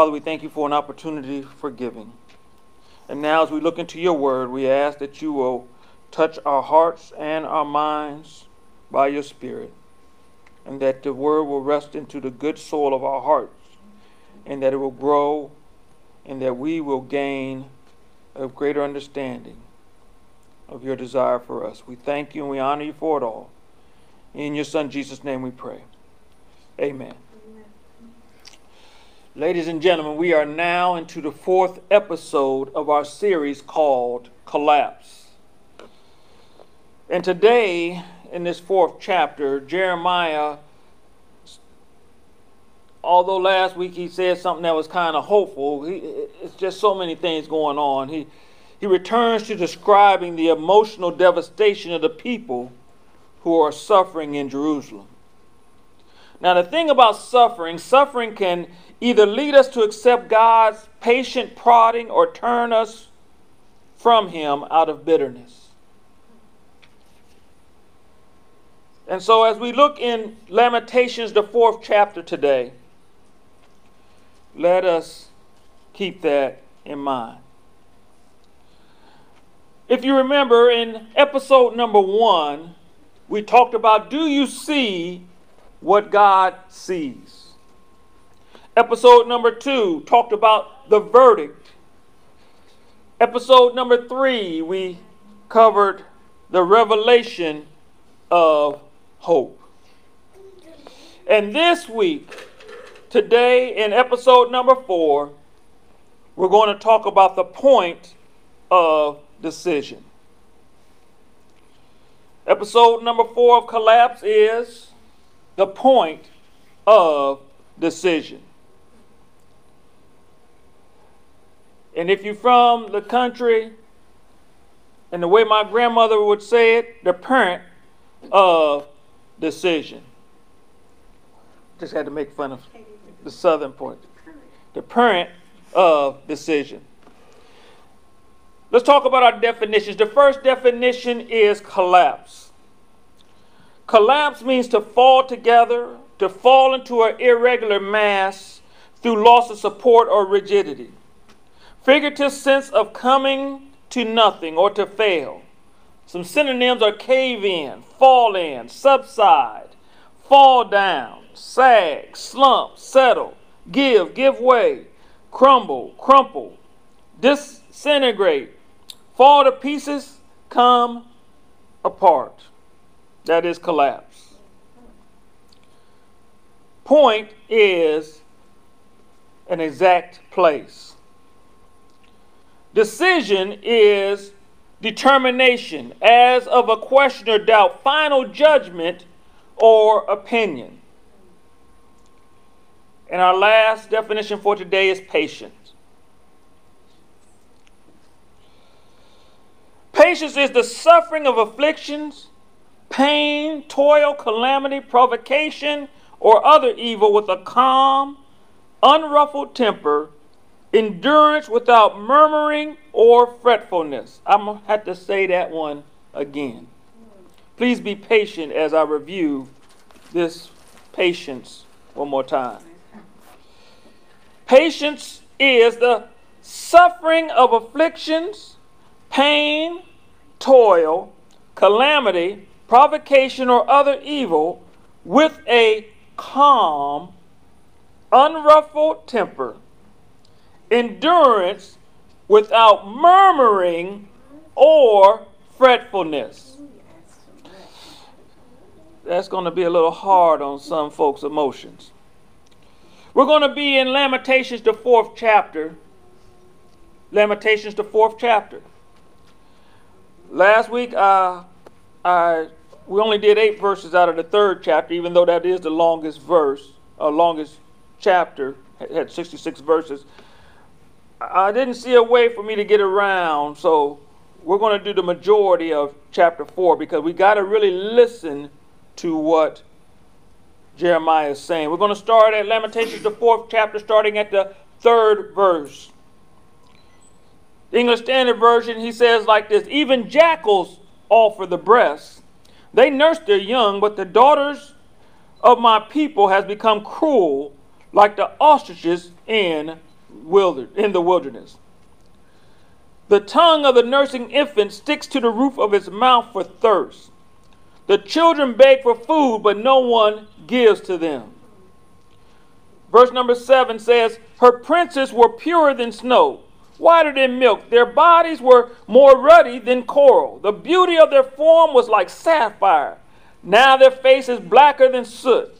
Father, we thank you for an opportunity for giving. And now, as we look into your word, we ask that you will touch our hearts and our minds by your Spirit, and that the word will rest into the good soil of our hearts, and that it will grow, and that we will gain a greater understanding of your desire for us. We thank you and we honor you for it all. In your Son Jesus' name we pray. Amen. Ladies and gentlemen, we are now into the fourth episode of our series called Collapse. And today, in this fourth chapter, Jeremiah, although last week he said something that was kind of hopeful, he, it's just so many things going on. He, he returns to describing the emotional devastation of the people who are suffering in Jerusalem. Now, the thing about suffering, suffering can either lead us to accept God's patient prodding or turn us from Him out of bitterness. And so, as we look in Lamentations, the fourth chapter today, let us keep that in mind. If you remember in episode number one, we talked about do you see what God sees? Episode number two talked about the verdict. Episode number three, we covered the revelation of hope. And this week, today in episode number four, we're going to talk about the point of decision. Episode number four of Collapse is the point of decision. And if you're from the country, and the way my grandmother would say it, the parent of decision. Just had to make fun of the southern point. The parent of decision. Let's talk about our definitions. The first definition is collapse. Collapse means to fall together, to fall into an irregular mass through loss of support or rigidity. Figurative sense of coming to nothing or to fail. Some synonyms are cave in, fall in, subside, fall down, sag, slump, settle, give, give way, crumble, crumple, disintegrate, fall to pieces, come apart. That is collapse. Point is an exact place. Decision is determination, as of a question or doubt, final judgment or opinion. And our last definition for today is patience. Patience is the suffering of afflictions, pain, toil, calamity, provocation, or other evil with a calm, unruffled temper, endurance without murmuring or fretfulness. I'm going to have to say that one again. Please be patient as I review this patience one more time. Patience is the suffering of afflictions, pain, toil, calamity, provocation, or other evil with a calm, unruffled temper, endurance without murmuring or fretfulness. That's going to be a little hard on some folks' emotions. We're going to be in Lamentations, the fourth chapter. Lamentations, the fourth chapter. Last week, uh, I we only did eight verses out of the third chapter, even though that is the longest verse, uh, longest chapter. Had 66 verses. I didn't see a way for me to get around, so we're going to do the majority of chapter 4 because we got to really listen to what Jeremiah is saying. We're going to start at Lamentations, the fourth chapter, starting at the third verse. The English Standard Version, he says like this Even jackals offer the breast. They nurse their young, but the daughters of my people has become cruel like the ostriches in, in the wilderness. The tongue of the nursing infant sticks to the roof of its mouth for thirst. The children beg for food, but no one gives to them. Verse number seven says, Her princes were purer than snow, whiter than milk. Their bodies were more ruddy than coral. The beauty of their form was like sapphire. Now their face is blacker than soot.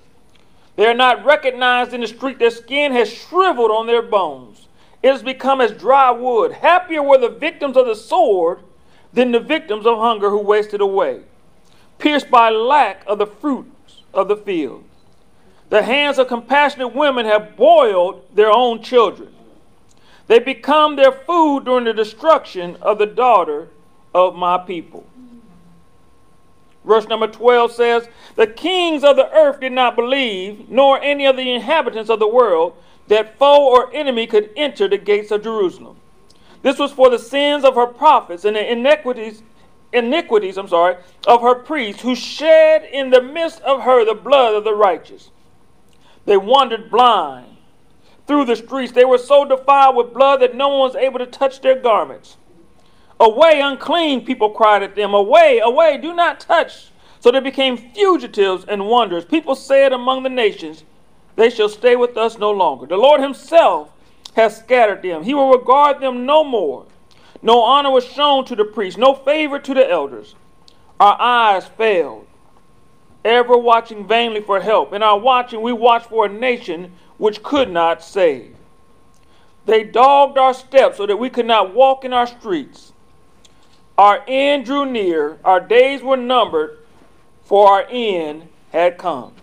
They are not recognized in the street. Their skin has shriveled on their bones. It has become as dry wood. Happier were the victims of the sword than the victims of hunger who wasted away, pierced by lack of the fruits of the field. The hands of compassionate women have boiled their own children. They become their food during the destruction of the daughter of my people. Verse number 12 says, The kings of the earth did not believe, nor any of the inhabitants of the world, that foe or enemy could enter the gates of Jerusalem. This was for the sins of her prophets and the iniquities, iniquities, I'm sorry, of her priests, who shed in the midst of her the blood of the righteous. They wandered blind through the streets. They were so defiled with blood that no one was able to touch their garments. Away, unclean, people cried at them. Away, away, do not touch. So they became fugitives and wanderers. People said among the nations, They shall stay with us no longer. The Lord Himself has scattered them. He will regard them no more. No honor was shown to the priests, no favor to the elders. Our eyes failed, ever watching vainly for help. In our watching, we watched for a nation which could not save. They dogged our steps so that we could not walk in our streets. Our end drew near, our days were numbered, for our end had come.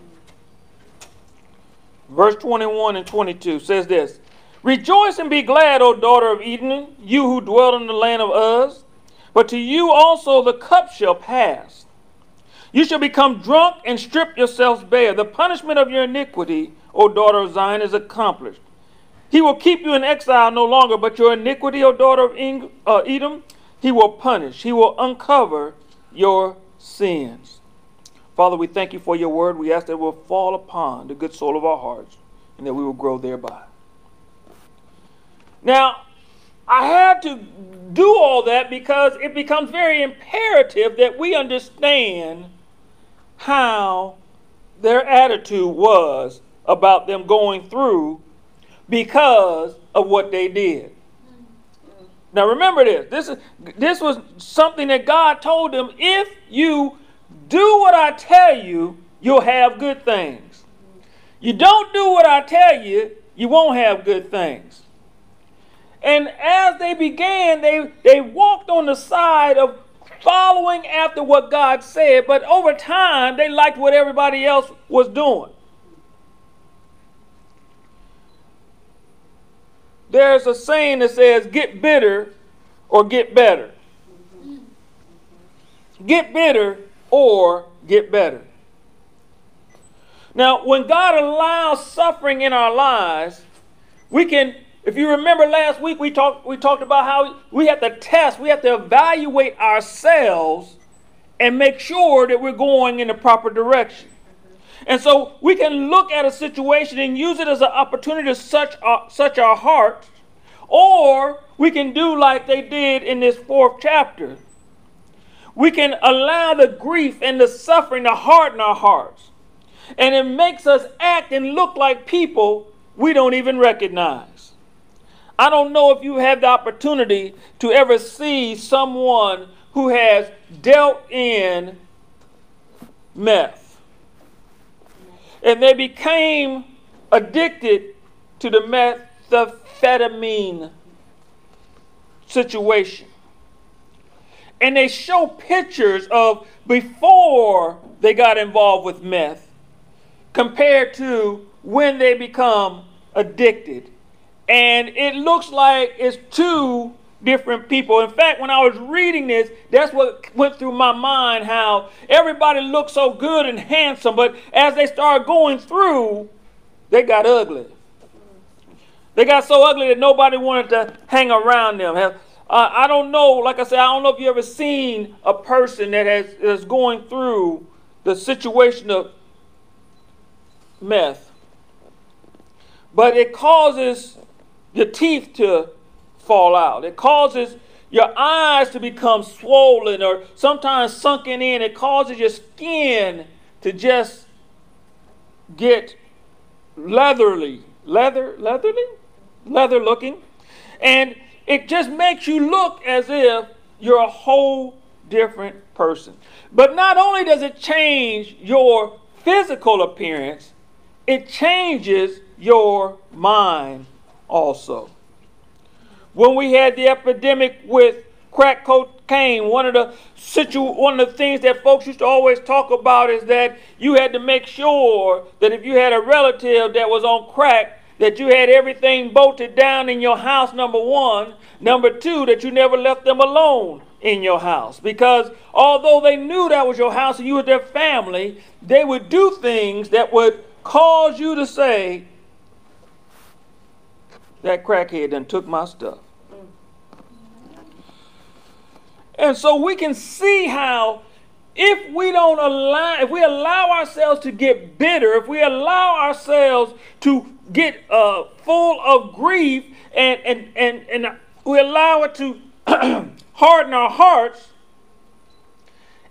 Verse 21 and 22 says this Rejoice and be glad, O daughter of Edom, you who dwell in the land of Uz. But to you also the cup shall pass. You shall become drunk and strip yourselves bare. The punishment of your iniquity, O daughter of Zion, is accomplished. He will keep you in exile no longer, but your iniquity, O daughter of uh, Edom, he will punish, He will uncover your sins. Father, we thank you for your word. We ask that it will fall upon the good soul of our hearts and that we will grow thereby. Now, I had to do all that because it becomes very imperative that we understand how their attitude was about them going through because of what they did. Now remember this. This is this was something that God told them. If you do what I tell you, you'll have good things. You don't do what I tell you, you won't have good things. And as they began, they, they walked on the side of following after what God said, but over time they liked what everybody else was doing. There's a saying that says, get bitter or get better. Get bitter or get better. Now, when God allows suffering in our lives, we can, if you remember last week, we talked, we talked about how we have to test, we have to evaluate ourselves and make sure that we're going in the proper direction. And so we can look at a situation and use it as an opportunity to such uh, our, such our heart, or we can do like they did in this fourth chapter. We can allow the grief and the suffering to harden our hearts. And it makes us act and look like people we don't even recognize. I don't know if you have the opportunity to ever see someone who has dealt in meth and they became addicted to the methamphetamine situation. And they show pictures of before they got involved with meth compared to when they become addicted. And it looks like it's two different people. In fact, when I was reading this, that's what went through my mind how everybody looked so good and handsome, but as they started going through, they got ugly. They got so ugly that nobody wanted to hang around them. Uh, I don't know, like I said, I don't know if you ever seen a person that has is going through the situation of meth. but it causes your teeth to fall out. It causes your eyes to become swollen or sometimes sunken in. It causes your skin to just get leathery, leather, leathery, leather looking, and it just makes you look as if you're a whole different person. But not only does it change your physical appearance, it changes your mind also. When we had the epidemic with crack cocaine, one of the situ- one of the things that folks used to always talk about is that you had to make sure that if you had a relative that was on crack, that you had everything bolted down in your house, number one. Number two, that you never left them alone in your house. Because although they knew that was your house and you were their family, they would do things that would cause you to say, that crackhead done took my stuff. And so we can see how if we don't allow, if we allow ourselves to get bitter, if we allow ourselves to get uh, full of grief and, and, and, and we allow it to harden our hearts,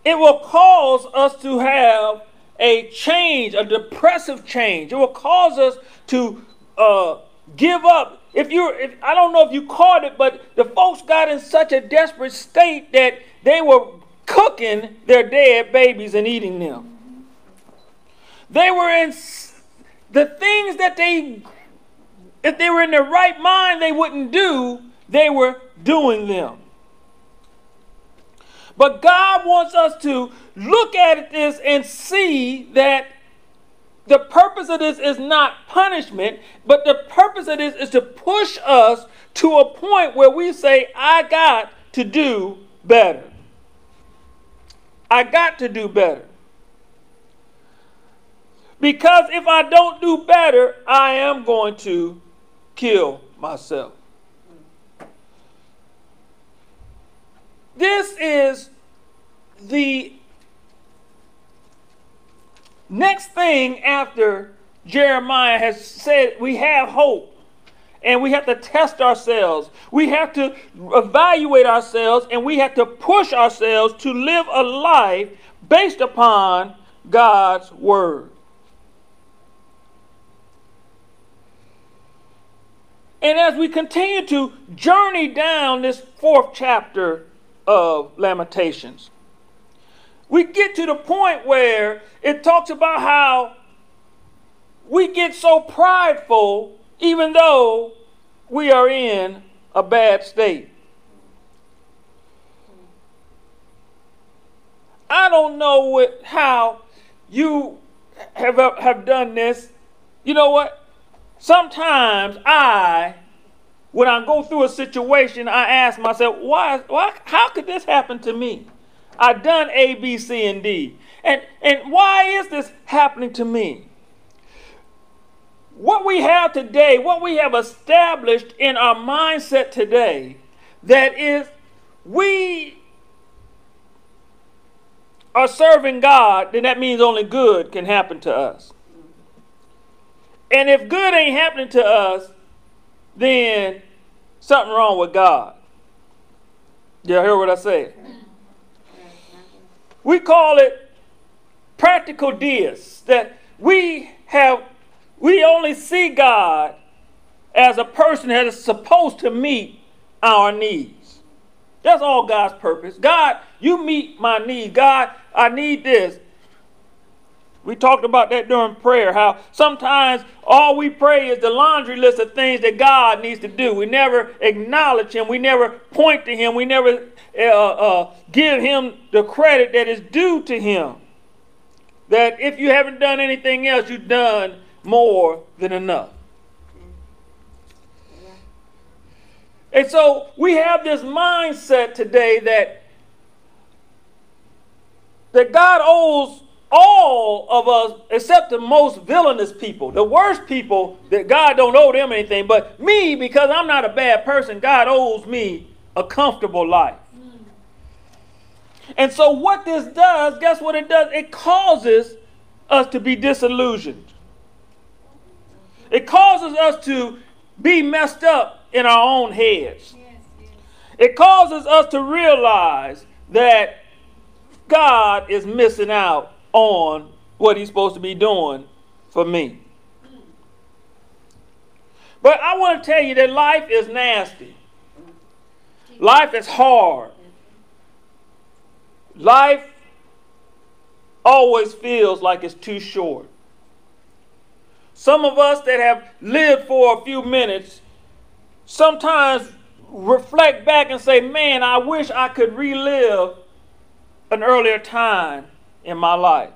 it will cause us to have a change, a depressive change. It will cause us to uh, give up. If you, if I don't know if you caught it, but the folks got in such a desperate state that they were cooking their dead babies and eating them. They were in the things that they, if they were in their right mind, they wouldn't do. They were doing them. But God wants us to look at this and see that the purpose of this is not punishment, but the purpose of this is to push us to a point where we say, I got to do better. I got to do better. Because if I don't do better, I am going to kill myself. This is the next thing after Jeremiah has said we have hope and we have to test ourselves. We have to evaluate ourselves and we have to push ourselves to live a life based upon God's word. And as we continue to journey down this fourth chapter of Lamentations, we get to the point where it talks about how we get so prideful even though we are in a bad state. I don't know what, how you have, have done this. You know what? Sometimes I, when I go through a situation, I ask myself, why, why, how could this happen to me? I've done A, B, C, and D. And, and why is this happening to me? What we have today, what we have established in our mindset today, that is, we are serving God, then that means only good can happen to us. And if good ain't happening to us, then something wrong with God. Y'all hear what I said? We call it practical deists, that we have we only see God as a person that is supposed to meet our needs. That's all God's purpose. God, you meet my needs. God, I need this. We talked about that during prayer, how sometimes all we pray is the laundry list of things that God needs to do. We never acknowledge Him. We never point to Him. We never uh, uh, give Him the credit that is due to Him. That if you haven't done anything else, you've done more than enough. And so we have this mindset today that that God owes all of us, except the most villainous people, the worst people, that God don't owe them anything. But me, because I'm not a bad person, God owes me a comfortable life. And so, what this does, guess what it does? It causes us to be disillusioned. It causes us to be messed up in our own heads. It causes us to realize that God is missing out on what He's supposed to be doing for me. But I want to tell you that life is nasty. Life is hard. Life always feels like it's too short. Some of us that have lived for a few minutes sometimes reflect back and say, Man, I wish I could relive an earlier time in my life.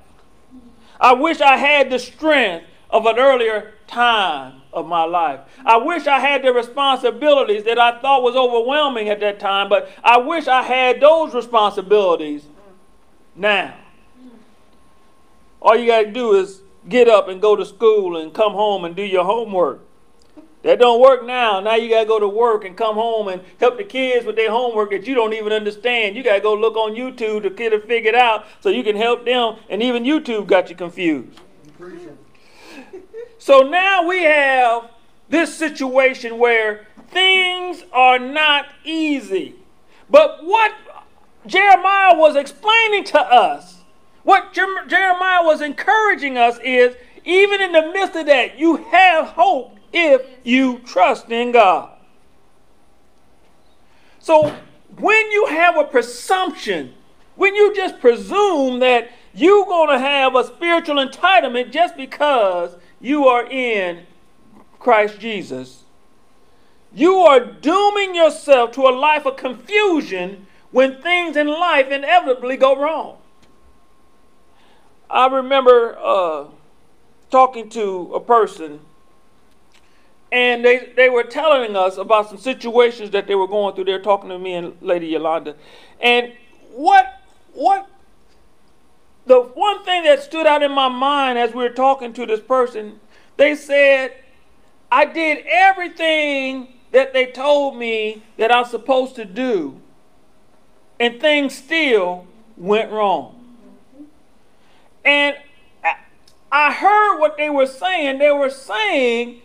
I wish I had the strength of an earlier time of my life. I wish I had the responsibilities that I thought was overwhelming at that time, but I wish I had those responsibilities now. All you got to do is get up and go to school and come home and do your homework. That don't work now. Now you gotta go to work and come home and help the kids with their homework that you don't even understand. You gotta go look on YouTube to get it figured out so you can help them. And even YouTube got you confused. so now we have this situation where things are not easy. But what Jeremiah was explaining to us, what Jeremiah was encouraging us is even in the midst of that, you have hope if you trust in God. So when you have a presumption, when you just presume that you're going to have a spiritual entitlement just because you are in Christ Jesus, you are dooming yourself to a life of confusion when things in life inevitably go wrong. I remember uh, talking to a person and they, they were telling us about some situations that they were going through. They were talking to me and Lady Yolanda. And what what the one thing that stood out in my mind as we were talking to this person, they said, I did everything that they told me that I'm supposed to do, and things still went wrong. And I heard what they were saying. They were saying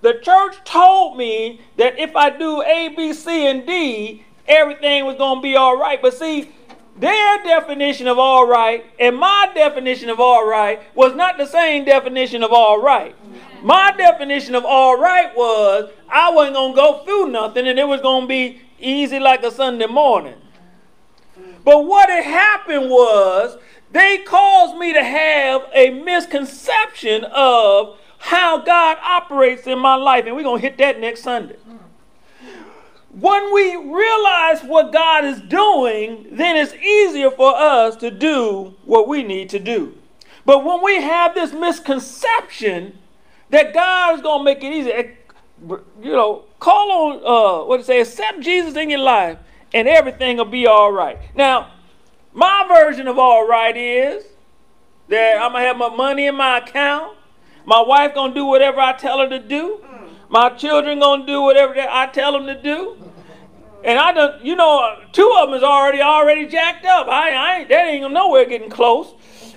the church told me that if I do A, B, C, and D, everything was going to be all right. But see, their definition of all right and my definition of all right was not the same definition of all right. My definition of all right was I wasn't going to go through nothing and it was going to be easy like a Sunday morning. But what had happened was they caused me to have a misconception of how God operates in my life. And we're going to hit that next Sunday. When we realize what God is doing, then it's easier for us to do what we need to do. But when we have this misconception that God is going to make it easy, eh, you know, call on, uh, what to say, accept Jesus in your life and everything will be all right. Now, my version of all right is that I'm going to have my money in my account. My wife gonna do whatever I tell her to do. Mm. My children gonna do whatever I tell them to do. And I don't, you know, two of them is already already jacked up. I, I ain't, that ain't nowhere getting close.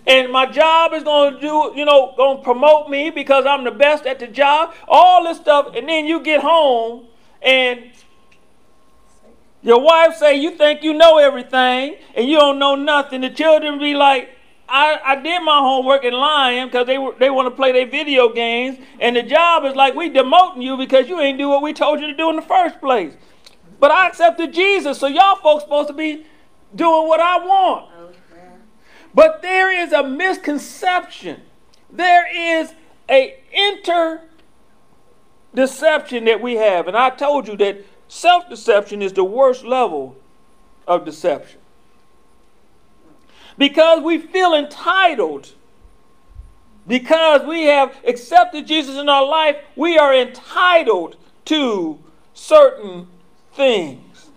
And my job is gonna do, you know, gonna promote me because I'm the best at the job. All this stuff, and then you get home and your wife say you think you know everything and you don't know nothing. The children be like, I, I did my homework in lying because they they want to play their video games, and the job is like we demoting you because you ain't do what we told you to do in the first place. But I accepted Jesus, so y'all folks supposed to be doing what I want. But there is a misconception. There is a inter deception that we have, and I told you that self-deception is the worst level of deception because we feel entitled. Because we have accepted Jesus in our life, we are entitled to certain things.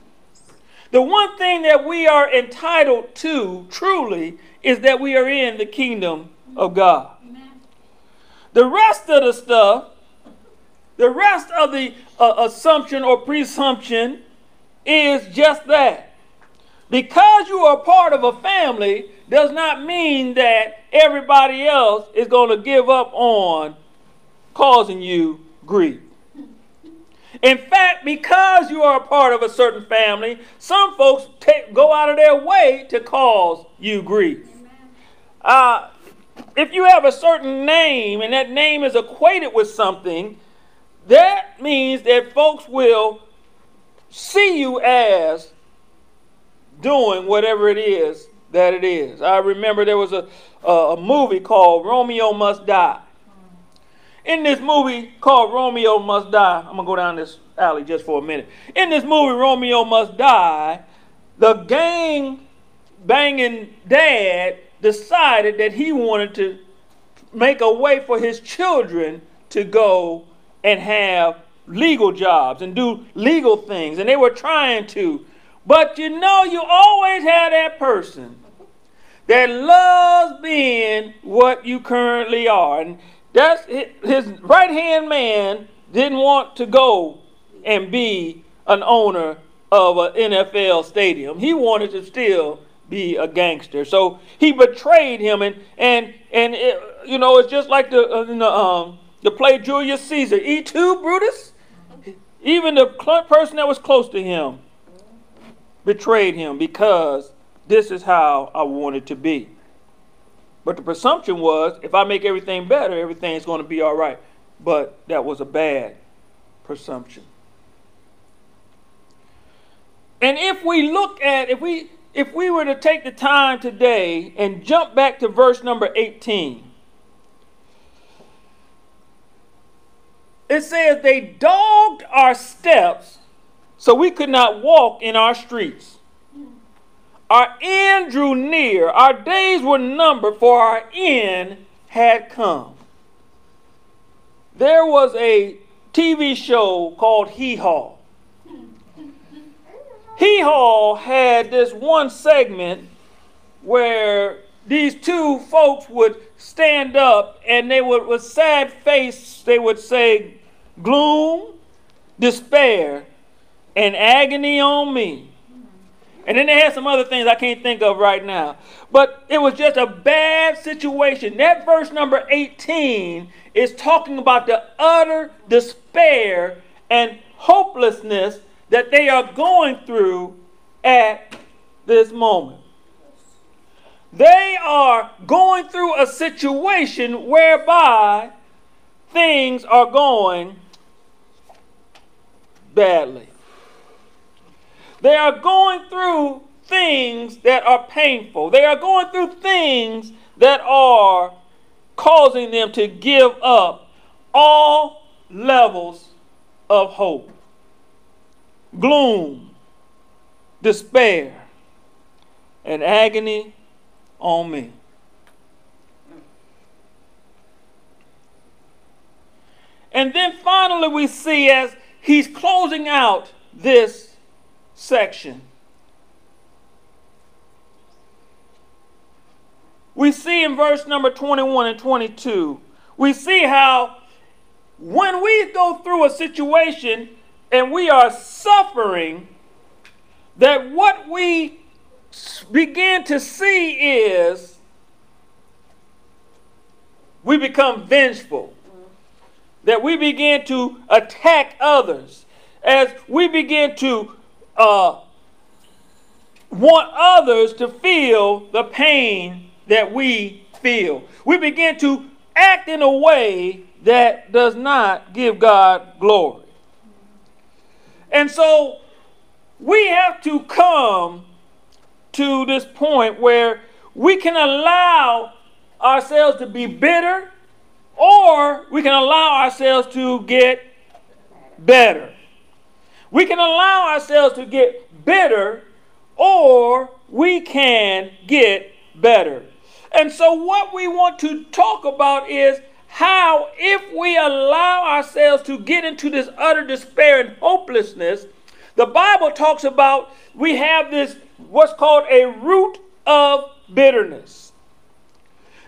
The one thing that we are entitled to truly is that we are in the kingdom of God. The rest of the stuff, the rest of the uh, assumption or presumption is just that. Because you are part of a family does not mean that everybody else is going to give up on causing you grief. In fact, because you are a part of a certain family, some folks take, go out of their way to cause you grief. Uh, if you have a certain name and that name is equated with something, that means that folks will see you as doing whatever it is that it is. I remember there was a, a, movie called Romeo Must Die. In this movie called Romeo Must Die, I'm going to go down this alley just for a minute. In this movie, Romeo Must Die, the gang banging dad decided that he wanted to make a way for his children to go and have legal jobs and do legal things. And they were trying to. But you know, you always have that person that loves being what you currently are. And that's his right hand man didn't want to go and be an owner of an NFL stadium. He wanted to still be a gangster. So he betrayed him, and and and it, you know it's just like the uh, um, the play Julius Caesar. E two Brutus, even the person that was close to him betrayed him because this is how I want it to be. But the presumption was if I make everything better, everything's going to be all right. But that was a bad presumption. And if we look at, if we if we were to take the time today and jump back to verse number 18, it says, They dogged our steps so we could not walk in our streets. Our end drew near, our days were numbered, for our end had come. There was a TV show called Hee Haw. Hee Haw had this one segment where these two folks would stand up and they would, with sad face, they would say, gloom, despair, and agony on me. And then they had some other things I can't think of right now. But it was just a bad situation. That verse number 18 is talking about the utter despair and hopelessness that they are going through at this moment. They are going through a situation whereby things are going badly. They are going through things that are painful. They are going through things that are causing them to give up all levels of hope. Gloom, despair, and agony on me. And then finally, we see as he's closing out this section. We see in verse number 21 and 22, we see how when we go through a situation and we are suffering, that what we begin to see is we become vengeful, that we begin to attack others, as we begin to uh, want others to feel the pain that we feel. We begin to act in a way that does not give God glory. And so we have to come to this point where we can allow ourselves to be bitter or we can allow ourselves to get better. We can allow ourselves to get bitter or we can get better. And so, what we want to talk about is how, if we allow ourselves to get into this utter despair and hopelessness, the Bible talks about we have this what's called a root of bitterness.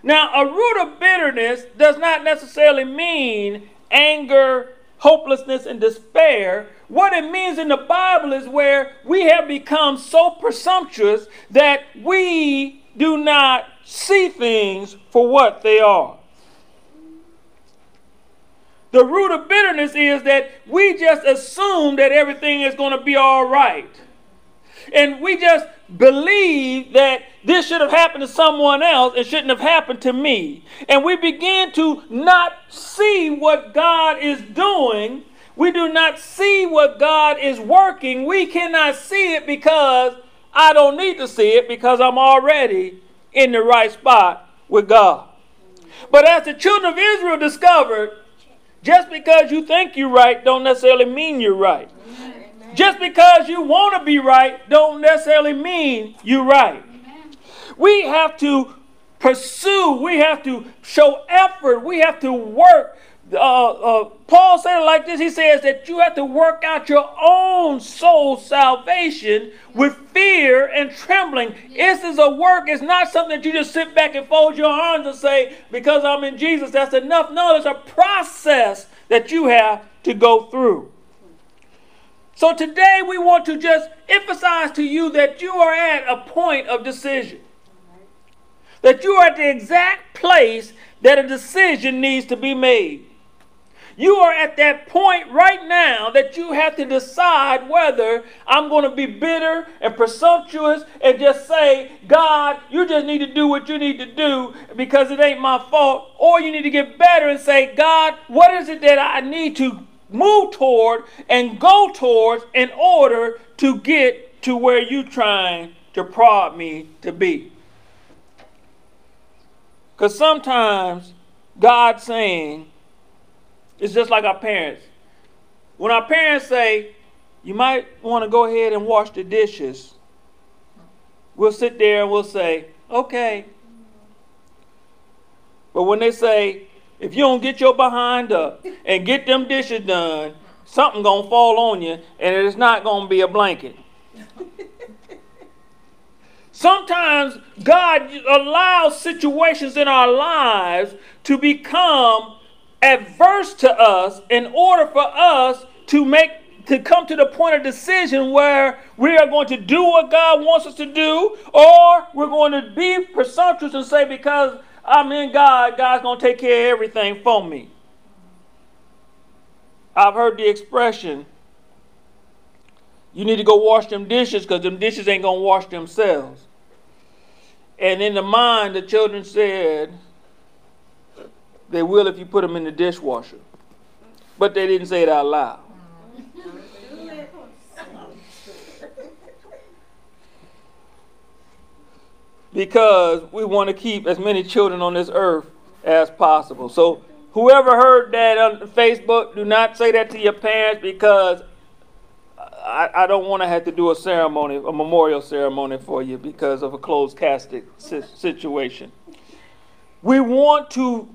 Now, a root of bitterness does not necessarily mean anger, hopelessness, and despair. What it means in the Bible is where we have become so presumptuous that we do not see things for what they are. The root of bitterness is that we just assume that everything is going to be all right. And we just believe that this should have happened to someone else and shouldn't have happened to me. And we begin to not see what God is doing. We do not see what God is working. We cannot see it because I don't need to see it because I'm already in the right spot with God. But as the children of Israel discovered, just because you think you're right don't necessarily mean you're right. Just because you want to be right don't necessarily mean you're right. We have to pursue, we have to show effort, we have to work. Uh, uh, Paul said it like this He says that you have to work out your own soul salvation with fear and trembling. This is a work, it's not something that you just sit back and fold your arms and say, because I'm in Jesus, that's enough. No, there's a process that you have to go through. So today we want to just emphasize to you that you are at a point of decision. That you are at the exact place that a decision needs to be made. You are at that point right now that you have to decide whether I'm going to be bitter and presumptuous and just say, God, you just need to do what you need to do because it ain't my fault. Or you need to get better and say, God, what is it that I need to move toward and go towards in order to get to where you're trying to prod me to be. Because sometimes God's saying, it's just like our parents. When our parents say, you might want to go ahead and wash the dishes, we'll sit there and we'll say, okay. But when they say, if you don't get your behind up and get them dishes done, something gonna fall on you, and it's not gonna be a blanket. Sometimes God allows situations in our lives to become adverse to us in order for us to make to come to the point of decision where we are going to do what God wants us to do, or we're going to be presumptuous and say, because I'm in God, God's going to take care of everything for me. I've heard the expression, you need to go wash them dishes because them dishes ain't going to wash themselves. And in the mind, the children said, they will if you put them in the dishwasher. But they didn't say it out loud. Because we want to keep as many children on this earth as possible. So, whoever heard that on Facebook, do not say that to your parents because I, I don't want to have to do a ceremony, a memorial ceremony for you because of a closed casket situation. We want to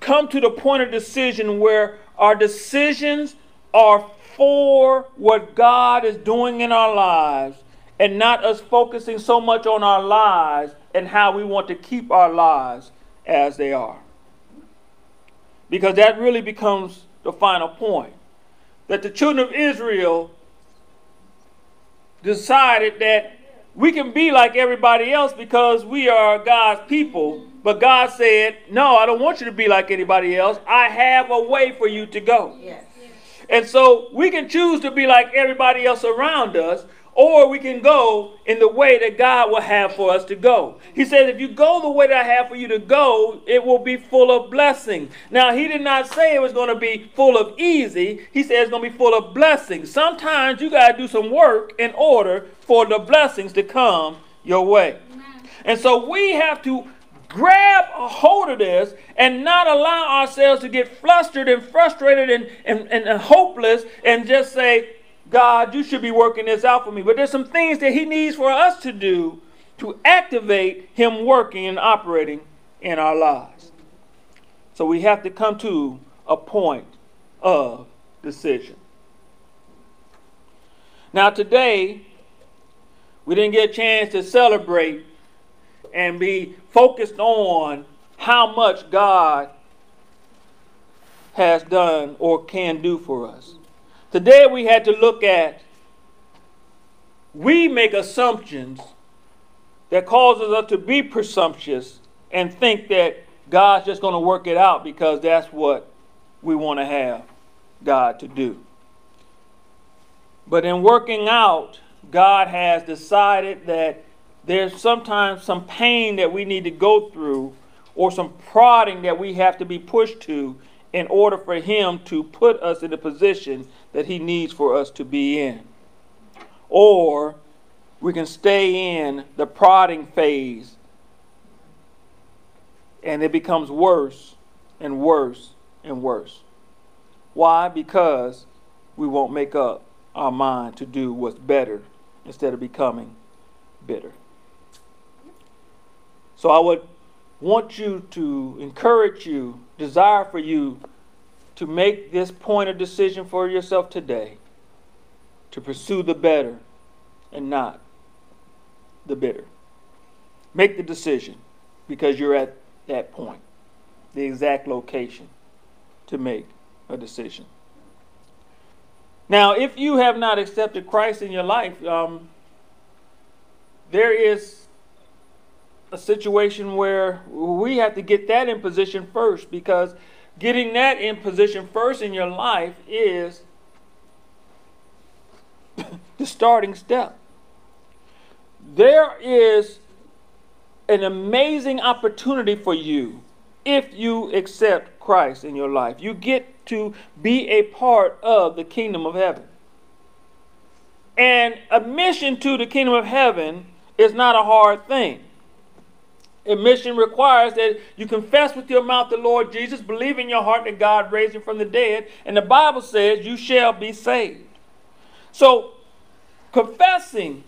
come to the point of decision where our decisions are for what God is doing in our lives and not us focusing so much on our lives and how we want to keep our lives as they are. Because that really becomes the final point. That the children of Israel decided that we can be like everybody else because we are God's people. But God said, No, I don't want you to be like anybody else. I have a way for you to go. Yes. And so we can choose to be like everybody else around us, or we can go in the way that God will have for us to go. He said, if you go the way that I have for you to go, it will be full of blessing. Now, he did not say it was going to be full of easy. He said it's going to be full of blessings. Sometimes you got to do some work in order for the blessings to come your way. And so we have to grab a hold of this and not allow ourselves to get flustered and frustrated and, and, and hopeless and just say, God, you should be working this out for me. But there's some things that He needs for us to do to activate Him working and operating in our lives. So we have to come to a point of decision. Now, today, we didn't get a chance to celebrate and be focused on how much God has done or can do for us. Today we had to look at we make assumptions that causes us to be presumptuous and think that God's just going to work it out because that's what we want to have God to do. But in working out, God has decided that there's sometimes some pain that we need to go through or some prodding that we have to be pushed to in order for Him to put us in a position that He needs for us to be in. Or we can stay in the prodding phase and it becomes worse and worse and worse. Why? Because we won't make up our mind to do what's better instead of becoming bitter. So I would want you to encourage you, desire for you to make this point of decision for yourself today to pursue the better and not the bitter. Make the decision because you're at that point, the exact location to make a decision. Now, if you have not accepted Christ in your life, um, there is a situation where we have to get that in position first because getting that in position first in your life is the starting step. There is an amazing opportunity for you if you accept Christ in your life. You get to be a part of the kingdom of heaven. And admission to the kingdom of heaven is not a hard thing. Admission requires that you confess with your mouth the Lord Jesus, believe in your heart that God raised him from the dead, and the Bible says you shall be saved. So, confessing,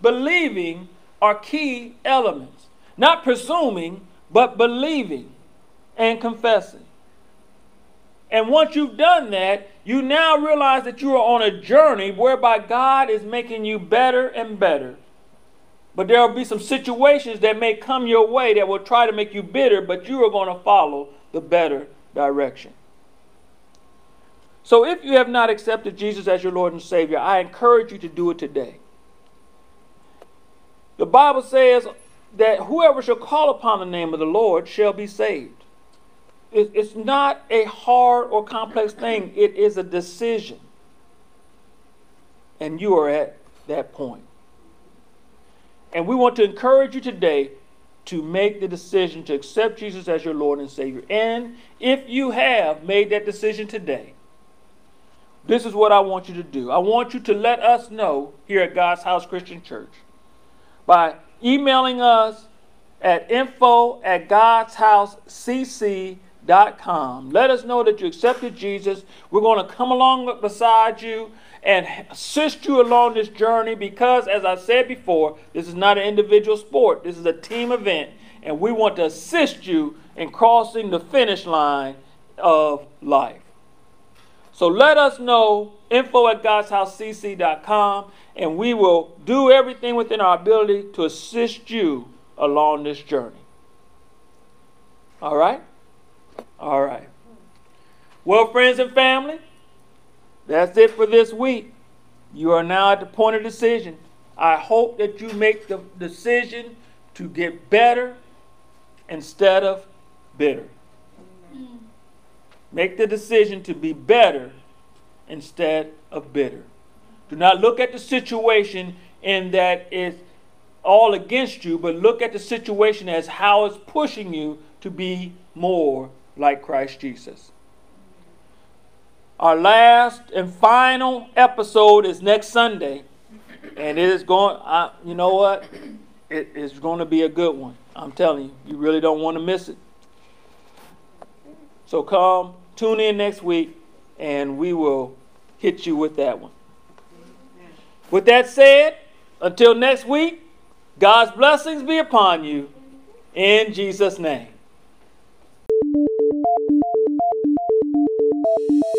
believing are key elements. Not presuming, but believing and confessing. And once you've done that, you now realize that you are on a journey whereby God is making you better and better. But there will be some situations that may come your way that will try to make you bitter, but you are going to follow the better direction. So if you have not accepted Jesus as your Lord and Savior, I encourage you to do it today. The Bible says that whoever shall call upon the name of the Lord shall be saved. It's not a hard or complex thing, it is a decision. And you are at that point. And we want to encourage you today to make the decision to accept Jesus as your Lord and Savior. And if you have made that decision today, this is what I want you to do. I want you to let us know here at God's House Christian Church by emailing us at info at godshousecc.com. Let us know that you accepted Jesus. We're going to come along beside you and assist you along this journey because, as I said before, this is not an individual sport, this is a team event, and we want to assist you in crossing the finish line of life. So let us know info at godshousecc.com and we will do everything within our ability to assist you along this journey. All right? All right. Well, friends and family, that's it for this week. You are now at the point of decision. I hope that you make the decision to get better instead of bitter. Make the decision to be better instead of bitter. Do not look at the situation in that it's all against you, but look at the situation as how it's pushing you to be more like Christ Jesus. Our last and final episode is next Sunday, and it is going. Uh, you know what? It is going to be a good one. I'm telling you, you really don't want to miss it. So come, tune in next week, and we will hit you with that one. With that said, until next week, God's blessings be upon you in Jesus' name. you